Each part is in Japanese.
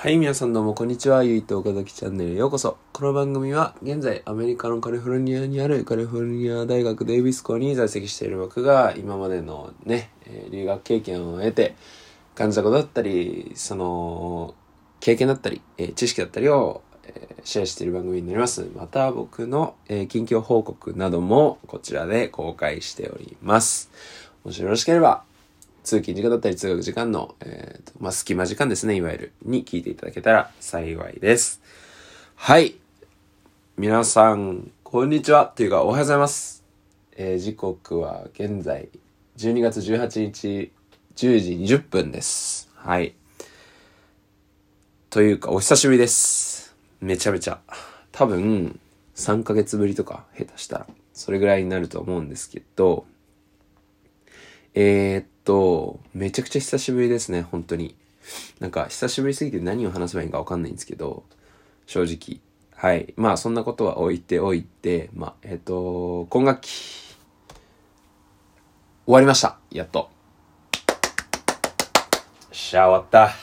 はい、皆さんどうもこんにちは。ゆいと岡崎チャンネルへようこそ。この番組は現在アメリカのカリフォルニアにあるカリフォルニア大学デイビス校に在籍している僕が今までのね、留学経験を得て感じたことだったり、その経験だったり、知識だったりを、シェアしている番組になります。また僕の、え近況報告などもこちらで公開しております。もしよろしければ通勤時間だったり通学時間の、えーとまあ、隙間時間ですね、いわゆる、に聞いていただけたら幸いです。はい。皆さん、こんにちは。というか、おはようございます。えー時刻は現在、12月18日、10時20分です。はい。というか、お久しぶりです。めちゃめちゃ。多分、3ヶ月ぶりとか、下手したら、それぐらいになると思うんですけど、えー、っと、めちゃくちゃ久しぶりですね、本当に。なんか、久しぶりすぎて何を話せばいいかわかんないんですけど、正直。はい。まあ、そんなことは置いておいて、まあ、えーっと、今学期、終わりました。やっと。しゃ、終わった。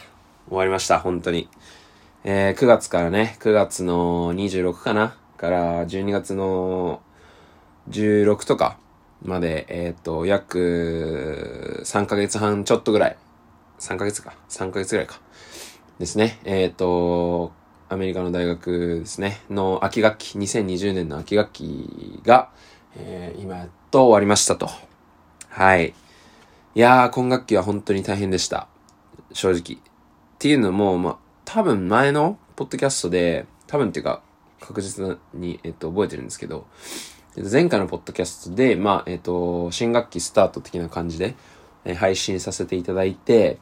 終わりました、本当に。えー、9月からね、9月の26かな？から12月の16とかまで、えっ、と、約3ヶ月半ちょっとぐらい。3ヶ月か。3ヶ月ぐらいか。ですね。えっ、と、アメリカの大学ですね。の秋学期、2020年の秋学期が、えー今やっと終わりましたと。はい。いやー、今学期は本当に大変でした。正直。っていうのも、ま、多分前のポッドキャストで、多分っていうか、確実に、えっと、覚えてるんですけど、前回のポッドキャストで、まあ、えっと、新学期スタート的な感じで、えー配信させていただいて、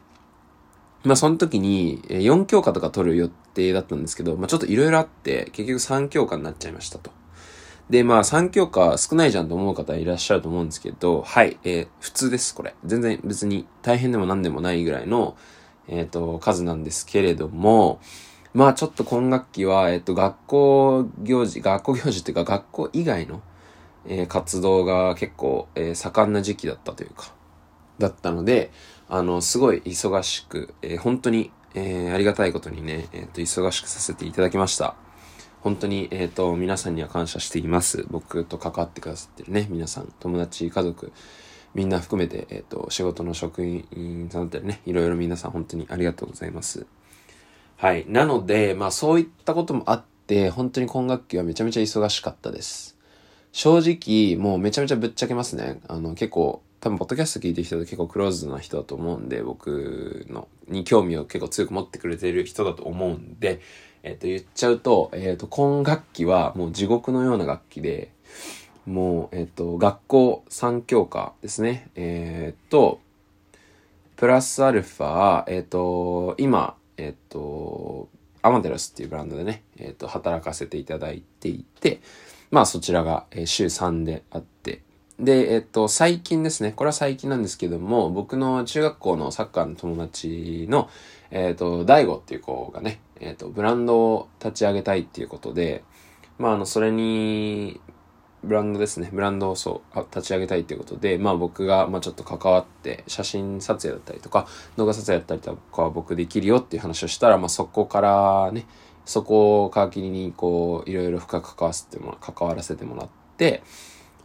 まあ、その時に、えー4教科とか取る予定だったんですけど、まあ、ちょっといろいろあって、結局3教科になっちゃいましたと。で、まあ、3教科少ないじゃんと思う方いらっしゃると思うんですけど、はい、えー普通です、これ。全然別に大変でも何でもないぐらいの、えっ、と、数なんですけれども、まあちょっと今学期は、えっ、と、学校行事、学校行事っていうか学校以外の、えー活動が結構、えー盛んな時期だったというか、だったので、あの、すごい忙しく、えー本当に、えありがたいことにね、えっ、と、忙しくさせていただきました。本当に、えっ、と、皆さんには感謝しています。僕と関わってくださってるね、皆さん、友達、家族、みんな含めて、えっ、と、仕事の職員さんだったりね、いろいろ皆さん本当にありがとうございます。はい。なので、まあそういったこともあって、本当に今学期はめちゃめちゃ忙しかったです。正直、もうめちゃめちゃぶっちゃけますね。あの、結構、多分、ポッドキャスト聞いてる人って結構クローズな人だと思うんで、僕の、に興味を結構強く持ってくれてる人だと思うんで、えっ、と、言っちゃうと、えっ、と、今学期はもう地獄のような学期で、もう、えっ、と、学校3教科ですね。えっ、と、プラスアルファ、えっ、と、今、えっ、と、アマテラスっていうブランドでね、えっ、と、働かせていただいていて、まあそちらが、週3であって、で、えっ、と、最近ですね、これは最近なんですけども、僕の中学校のサッカーの友達の、えっ、と、大悟っていう子がね、えっ、と、ブランドを立ち上げたいっていうことで、まああの、それに、ブランドですね。ブランドをそう、立ち上げたいということで、まあ僕が、まあちょっと関わって、写真撮影だったりとか、動画撮影だったりとかは僕できるよっていう話をしたら、まあそこからね、そこを皮切りに、こう、いろいろ深く関わせても、関わらせてもらって、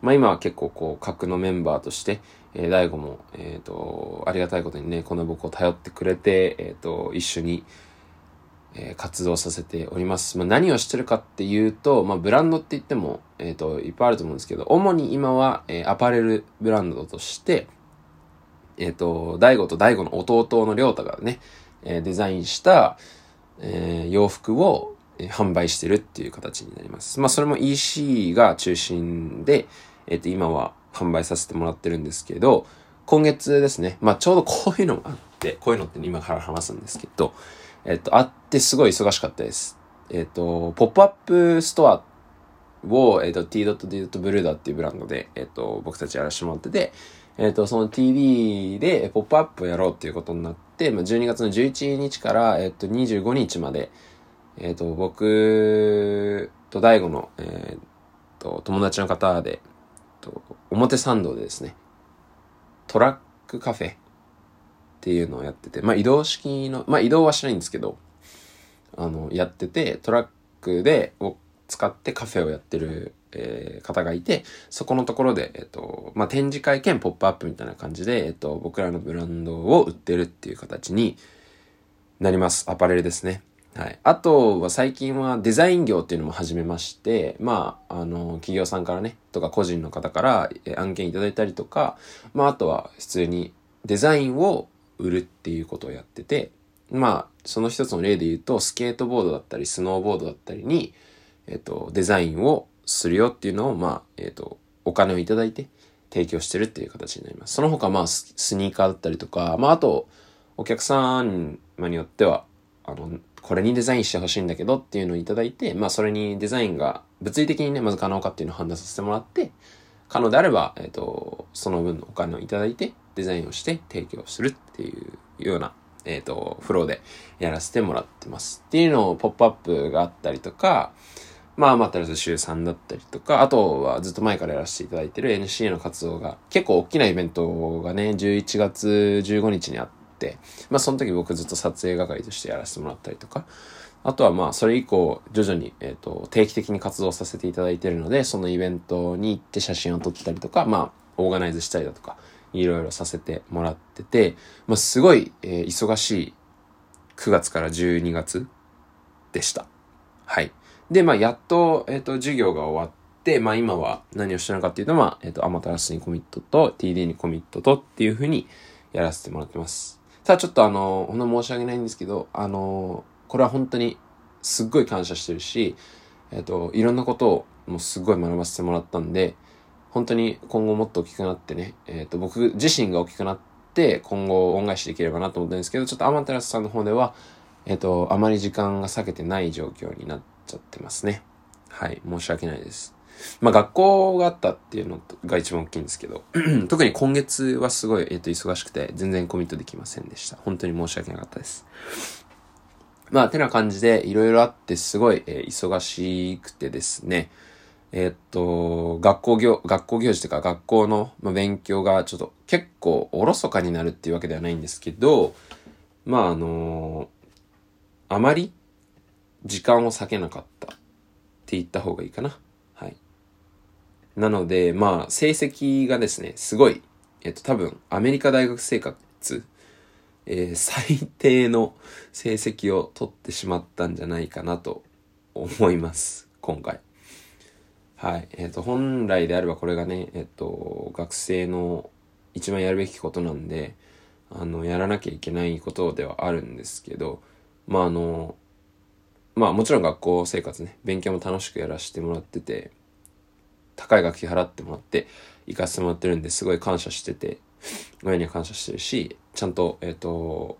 まあ今は結構こう、核のメンバーとして、えー、大悟も、えっ、と、ありがたいことにね、この僕を頼ってくれて、えっ、と、一緒に、えー活動させております。まあ、何をしてるかっていうと、まあ、ブランドって言っても、えっ、と、いっぱいあると思うんですけど、主に今は、えーアパレルブランドとして、えっ、と、大悟と大悟の弟の亮太がね、えーデザインした、えー洋服を、販売してるっていう形になります。まあ、それも EC が中心で、えっ、と、今は販売させてもらってるんですけど、今月ですね、まあ、ちょうどこういうのもあって、こういうのって今から話すんですけど、えっと、あってすごい忙しかったです。えっと、ポップアップストアを、えっと、t.d.blue だっていうブランドで、えっと、僕たちやらせてもらってて、えっと、その TV でポップアップをやろうっていうことになって、まあ、12月の11日から、えっと、25日まで、えっと、僕と大悟の、えっと、友達の方で、と、表参道でですね、トラックカフェっていうのをやってて、まあ移動式の、まあ移動はしないんですけど、あの、やってて、トラックで、を使ってカフェをやってる、えー、方がいて、そこのところで、えっ、と、まあ、展示会兼ポップアップみたいな感じで、えっ、と、僕らのブランドを売ってるっていう形になります。アパレルですね。はい。あとは最近はデザイン業っていうのも始めまして、まあ、あの、企業さんからね、とか個人の方から案件いただいたりとか、まあ、あとは普通にデザインを売るっていうことをやってて、まあ、その一つの例で言うと、スケートボードだったり、スノーボードだったりに、えっと、デザインをするよっていうのを、まあ、えっと、お金をいただいて提供してるっていう形になります。その他、まあ、スニーカーだったりとか、まあ、あと、お客さんによっては、あの、これにデザインしてほしいんだけどっていうのをいただいて、まあそれにデザインが物理的にね、まず可能かっていうのを判断させてもらって、可能であれば、えっ、ー、と、その分のお金をいただいて、デザインをして提供するっていうような、えっ、ー、と、フローでやらせてもらってます。っていうのをポップアップがあったりとか、まあ、また週3だったりとか、あとはずっと前からやらせていただいてる NCA の活動が、結構大きなイベントがね、11月15日にあって、まあその時僕ずっと撮影係としてやらせてもらったりとか、あとはまあ、それ以降、徐々に、えっ、と、定期的に活動させていただいているので、そのイベントに行って写真を撮ったりとか、まあ、オーガナイズしたりだとか、いろいろさせてもらってて、まあ、すごい、えー、忙しい9月から12月でした。はい。で、まあ、やっと、えっ、ー、と、授業が終わって、まあ、今は何をしてるのかっていうと、まあ、えっ、ー、と、アマタラスにコミットと、TD にコミットとっていうふうにやらせてもらってます。ただちょっとあの、ほんと申し訳ないんですけど、あの、これは本当にすっごい感謝してるし、えっ、と、いろんなことをもうすっごい学ばせてもらったんで、本当に今後もっと大きくなってね、えっ、と、僕自身が大きくなって、今後恩返しできればなと思ったんですけど、ちょっとアマテラスさんの方では、えっ、と、あまり時間が割けてない状況になってちゃってますね。はい、申し訳ないです。まあ学校があったっていうのが一番大きいんですけど、特に今月はすごい、えっ、と、忙しくて、全然コミットできませんでした。本当に申し訳なかったです。まあ、てな感じで、いろいろあって、すごい、えー、忙しくてですね、えー、っと、学校行、学校行事というか、学校の、まあ、勉強がちょっと結構おろそかになるっていうわけではないんですけど、まあ、あの、あまり時間を割けなかったって言った方がいいかな。はい。なので、まあ、成績がですね、すごい、えっと、多分、アメリカ大学生活えー、最低の成績を取ってしまったんじゃないかなと思います。今回。はい。えっ、と、本来であればこれがね、えっ、と、学生の一番やるべきことなんで、あの、やらなきゃいけないことではあるんですけど、まあ、あの、まあもちろん学校生活ね、勉強も楽しくやらせてもらってて、高い学費払ってもらって行かせてもらってるんですごい感謝してて、親には感謝してるし、ちゃんと、えっ、ー、と、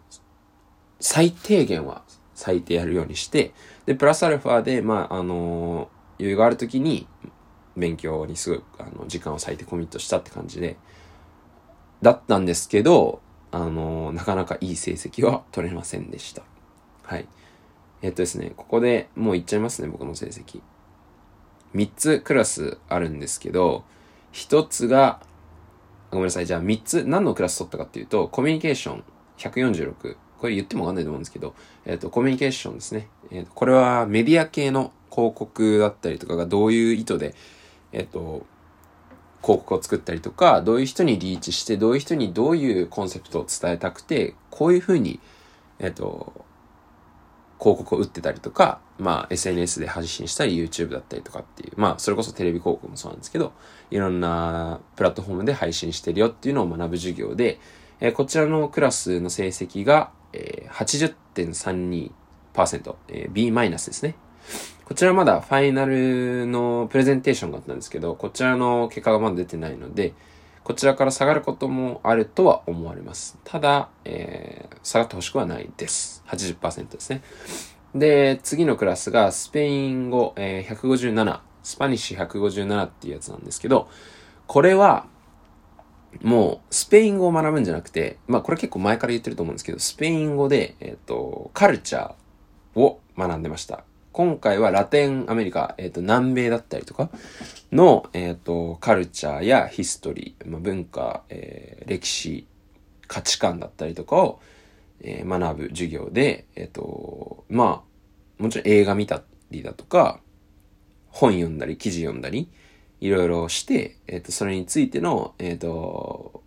最低限は最低やるようにして、で、プラスアルファで、まあ、あの余裕がある時に、勉強にすごい、あの、時間を割いてコミットしたって感じで、だったんですけど、あのなかなかいい成績は取れませんでした。はい。えっとですね、ここでもう言っちゃいますね、僕の成績。3つクラスあるんですけど、1つがごめんなさい。じゃあ3つ、何のクラス取ったかっていうと、コミュニケーション146。これ言ってもわかんないと思うんですけど、えっ、と、コミュニケーションですね。えっ、と、これはメディア系の広告だったりとかがどういう意図で、えっ、と、広告を作ったりとか、どういう人にリーチして、どういう人にどういうコンセプトを伝えたくて、こういうふうに、えっ、と、広告を打ってたりとか、まあ SNS で配信したり YouTube だったりとかっていう、まあそれこそテレビ広告もそうなんですけど、いろんなプラットフォームで配信してるよっていうのを学ぶ授業で、えー、こちらのクラスの成績が、えー、80.32%、え、B マイナスですね。こちらまだファイナルのプレゼンテーションがあったんですけど、こちらの結果がまだ出てないので、こちらから下がることもあるとは思われます。ただ、えー、下がってほしくはないです。80%ですね。で、次のクラスがスペイン語、えー、157、スパニッシュ157っていうやつなんですけど、これは、もう、スペイン語を学ぶんじゃなくて、まあこれ結構前から言ってると思うんですけど、スペイン語で、えっ、ー、と、カルチャーを学んでました。今回はラテンアメリカ、えっ、ー、と、南米だったりとかの、えっ、ー、と、カルチャーやヒストリー、まあ、文化、えー、歴史、価値観だったりとかを、えー、学ぶ授業で、えっ、と、まあ、もちろん映画見たりだとか、本読んだり、記事読んだり、いろいろして、えっ、と、それについての、えっ、と、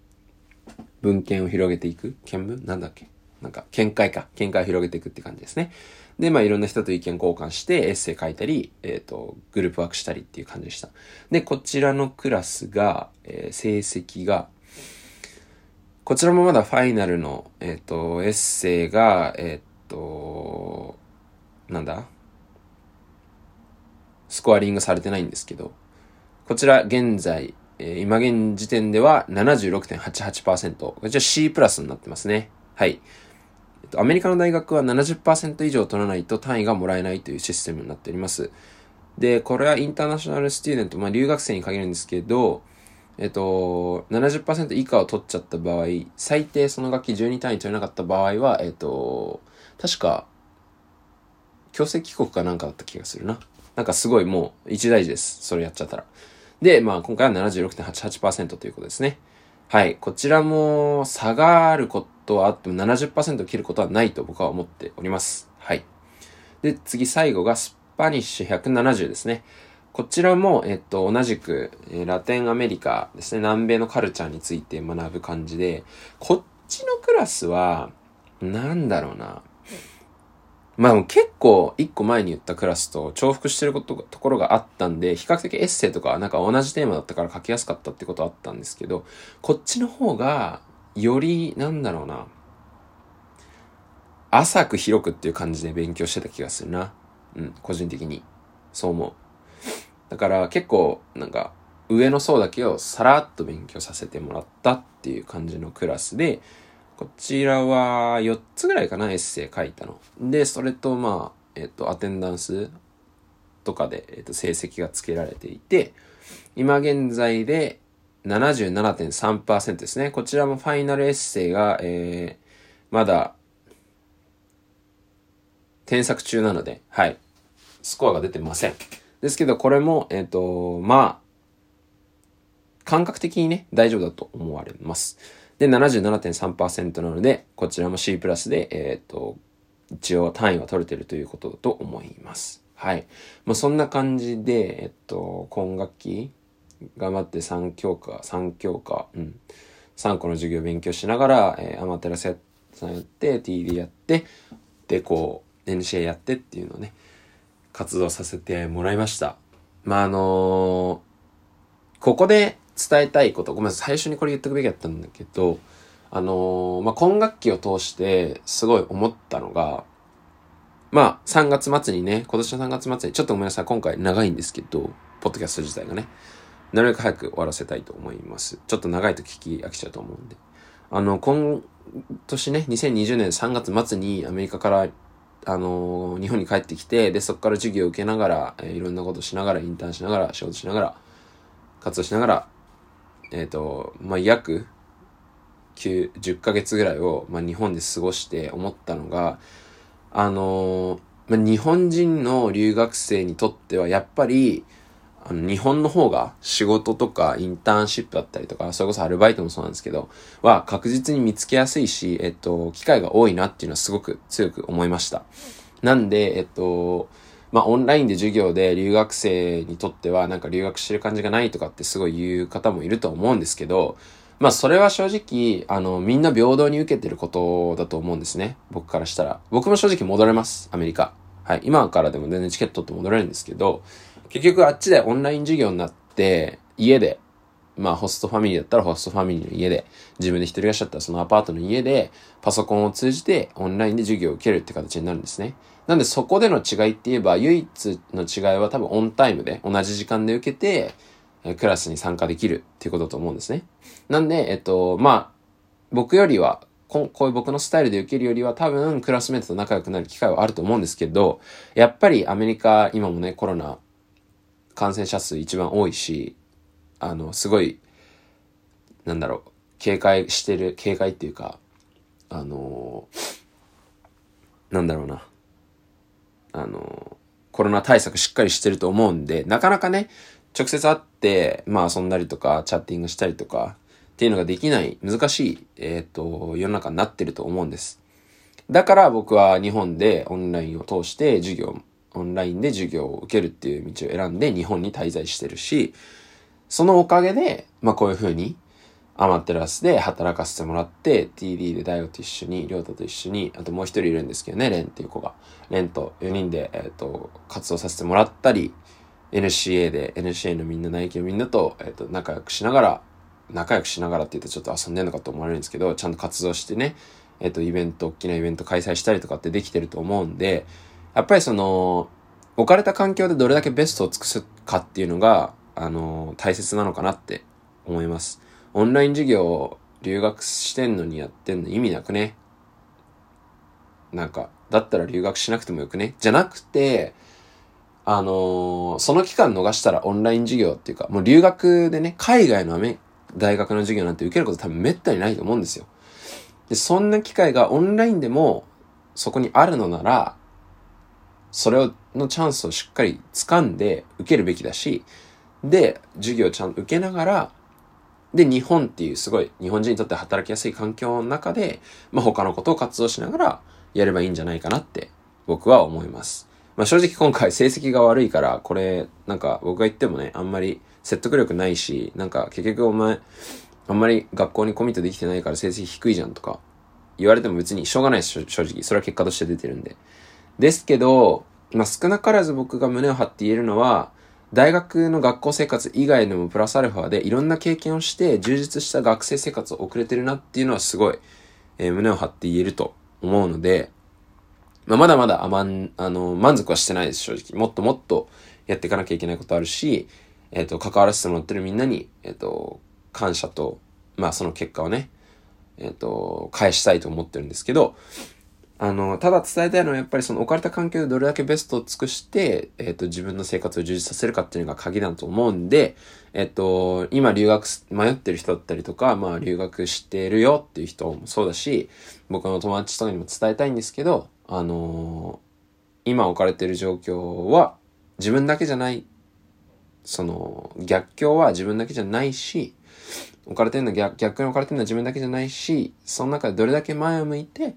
文献を広げていく見聞？なんだっけ？なんか、見解か。見解を広げていくって感じですね。で、まあ、いろんな人と意見交換して、エッセイ書いたり、えっ、ー、と、グループワークしたりっていう感じでした。で、こちらのクラスが、えー、成績が、こちらもまだファイナルの、えっ、ー、と、エッセイが、えっ、と、なんだ？スコアリングされてないんですけど、こちら現在、えー、今現時点では76.88%。こちら C プラスになってますね。はい。と、アメリカの大学は70%以上取らないと単位がもらえないというシステムになっております。で、これはインターナショナルスチューデント、まあ留学生に限るんですけど、えっと、70%以下を取っちゃった場合、最低その学期12単位取れなかった場合は、えっと、確か、強制帰国かなんかだった気がするな。なんかすごいもう一大事です。それやっちゃったら。で、まあ今回は76.88%ということですね。はい。こちらも差があることはあっても70%切ることはないと僕は思っております。はい。で、次最後がスパニッシュ170ですね。こちらも、えっと、同じく、えラテンアメリカですね、南米のカルチャーについて学ぶ感じで、こっちのクラスは、なんだろうな。まあ結構一個前に言ったクラスと重複してることところがあったんで、比較的エッセイとかなんか同じテーマだったから書きやすかったってことあったんですけど、こっちの方が、より、なんだろうな、浅く広くっていう感じで勉強してた気がするな。うん、個人的に。そう思う。だから結構、なんか、上の層だけをさらっと勉強させてもらったっていう感じのクラスで、こちらは4つぐらいかな、エッセイ書いたの。で、それとまあ、えっと、アテンダンスとかで、えっと、成績が付けられていて、今現在で77.3%ですね。こちらもファイナルエッセイが、えー、まだ、添削中なので、はい。スコアが出てません。ですけど、これも、えっ、と、まあ、感覚的にね、大丈夫だと思われます。で、77.3%なので、こちらも C プラスで、えっ、ー、と、一応単位は取れてるということだと思います。はい。まあ、そんな感じで、えっと、今学期、頑張って3教科、3教科、うん。3個の授業勉強しながら、えー、アマテラスさんやって、TD やって、で、こう、NCA やってっていうのをね、活動させてもらいました。まあ、あのー、ここで伝えたいこと、ごめんなさい、最初にこれ言っとくべきだったんだけど、あのー、まあ、今学期を通してすごい思ったのが、まあ、3月末にね、今年の3月末に、ちょっとごめんなさい、今回長いんですけど、ポッドキャスト自体がね、なるべく早く終わらせたいと思います。ちょっと長いと聞き飽きちゃうと思うんで。あの、今年ね、2020年3月末にアメリカから、あのー、日本に帰ってきて、で、そこから授業を受けながら、えー、いろんなことしながら、インターンしながら、仕事しながら、活動しながら、えっ、ー、と、まあ、約9、10ヶ月ぐらいを、まあ、日本で過ごして思ったのが、あのー、まあ、日本人の留学生にとってはやっぱり、あの、日本の方が仕事とかインターンシップだったりとか、それこそアルバイトもそうなんですけど、は確実に見つけやすいし、えっと、機会が多いなっていうのはすごく強く思いました。なんで、えっと、まあ、オンラインで授業で留学生にとっては、なんか留学してる感じがないとかってすごい言う方もいると思うんですけど、まあ、それは正直、あの、みんな平等に受けてることだと思うんですね。僕からしたら。僕も正直戻れます。アメリカ。はい。今からでも全然チケット取って戻れるんですけど、結局あっちでオンライン授業になって、家で、まあ、ホストファミリーだったらホストファミリーの家で、自分で一人暮らしだったらそのアパートの家で、パソコンを通じてオンラインで授業を受けるって形になるんですね。なんでそこでの違いって言えば、唯一の違いは多分オンタイムで同じ時間で受けて、クラスに参加できるっていうことだと思うんですね。なんで、えっと、まあ、僕よりは、ここういう僕のスタイルで受けるよりは多分クラスメートと仲良くなる機会はあると思うんですけど、やっぱりアメリカ、今もね、コロナ感染者数一番多いし、あの、すごい、なんだろう、警戒してる、警戒っていうか、あのなんだろうな。あの、コロナ対策しっかりしてると思うんで、なかなかね、直接会って、まあ遊んだりとか、チャッティングしたりとか、っていうのができない、難しい、えっ、ー、と、世の中になってると思うんです。だから僕は日本でオンラインを通して授業、オンラインで授業を受けるっていう道を選んで日本に滞在してるし、そのおかげで、まあこういう風にアマテラスで働かせてもらって、TD でダイオと一緒に、りょうたと一緒に、あともう一人いるんですけどね、レンっていう子が。レンと4人で、えっ、ー、と、活動させてもらったり、NCA で、NCA のみんな、内勤みんなと、えっ、ー、と、仲良くしながら、仲良くしながらって言うとちょっと遊んでんのかと思われるんですけど、ちゃんと活動してね、えっ、ー、と、イベント、大きなイベント開催したりとかってできてると思うんで、やっぱりその、置かれた環境でどれだけベストを尽くすかっていうのが、あの、大切なのかなって思います。オンライン授業を留学してんのにやってんの意味なくね？なんか、だったら留学しなくてもよくね？じゃなくて、あのー、その期間逃したらオンライン授業っていうか、もう留学でね、海外の大学の授業なんて受けること多分めったにないと思うんですよ。で、そんな機会がオンラインでもそこにあるのなら、それを、のチャンスをしっかり掴んで受けるべきだし、で、授業をちゃんと受けながら、で、日本っていうすごい日本人にとって働きやすい環境の中で、まあ、他のことを活動しながらやればいいんじゃないかなって僕は思います。まあ、正直今回成績が悪いから、これ、なんか僕が言ってもね、あんまり説得力ないし、なんか結局お前、あんまり学校にコミットできてないから成績低いじゃんとか言われても別にしょうがないです、正直。それは結果として出てるんで。ですけど、まあ、少なからず僕が胸を張って言えるのは、大学の学校生活以外でもプラスアルファでいろんな経験をして充実した学生生活を送れてるなっていうのはすごい、えー、胸を張って言えると思うので、まあ、まだまだあまん、あの、満足はしてないです、正直。もっともっとやっていかなきゃいけないことあるし、えっ、ー、と、関わらせてもらってるみんなに、えっ、ー、と、感謝と、まあその結果をね、えっ、と、返したいと思ってるんですけど、あの、ただ伝えたいのはやっぱりその置かれた環境でどれだけベストを尽くして、えっ、と、自分の生活を充実させるかっていうのが鍵だと思うんで、えっ、と、今留学迷ってる人だったりとか、まあ留学してるよっていう人もそうだし、僕の友達とかにも伝えたいんですけど、あの、今置かれてる状況は自分だけじゃない、その、逆境は自分だけじゃないし、置かれてるの逆、逆に置かれてるのは自分だけじゃないし、その中でどれだけ前を向いて、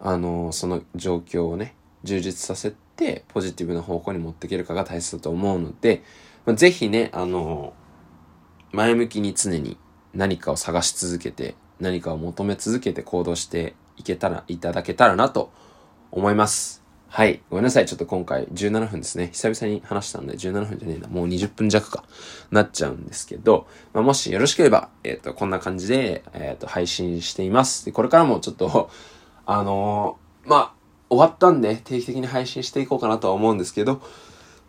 あの、その状況をね、充実させて、ポジティブな方向に持っていけるかが大切だと思うので、まあ、ぜひね、あの、前向きに常に何かを探し続けて、何かを求め続けて行動していけたら、いただけたらなと思います。はい。ごめんなさい。ちょっと今回17分ですね。久々に話したんで17分じゃねえな。もう20分弱か。なっちゃうんですけど、まあ、もしよろしければ、えっ、ー、と、こんな感じで、えっ、ー、と、配信しています。で、これからもちょっとあのー、まあ、終わったんで定期的に配信していこうかなとは思うんですけど、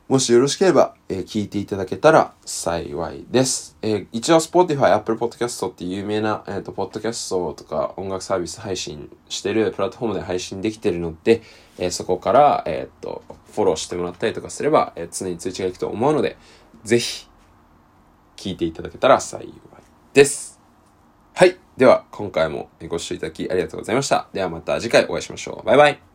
もしよろしければ、えー、聞いていただけたら幸いです。えー、一応 Spotify、Apple Podcast って有名な、えっ、ー、と、ポッドキャストとか音楽サービス配信してるプラットフォームで配信できてるので、え、そこから、えっ、と、フォローしてもらったりとかすれば、え、常に通知がいくと思うので、ぜひ、聞いていただけたら幸いです。はい。では、今回もご視聴いただきありがとうございました。ではまた次回お会いしましょう。バイバイ。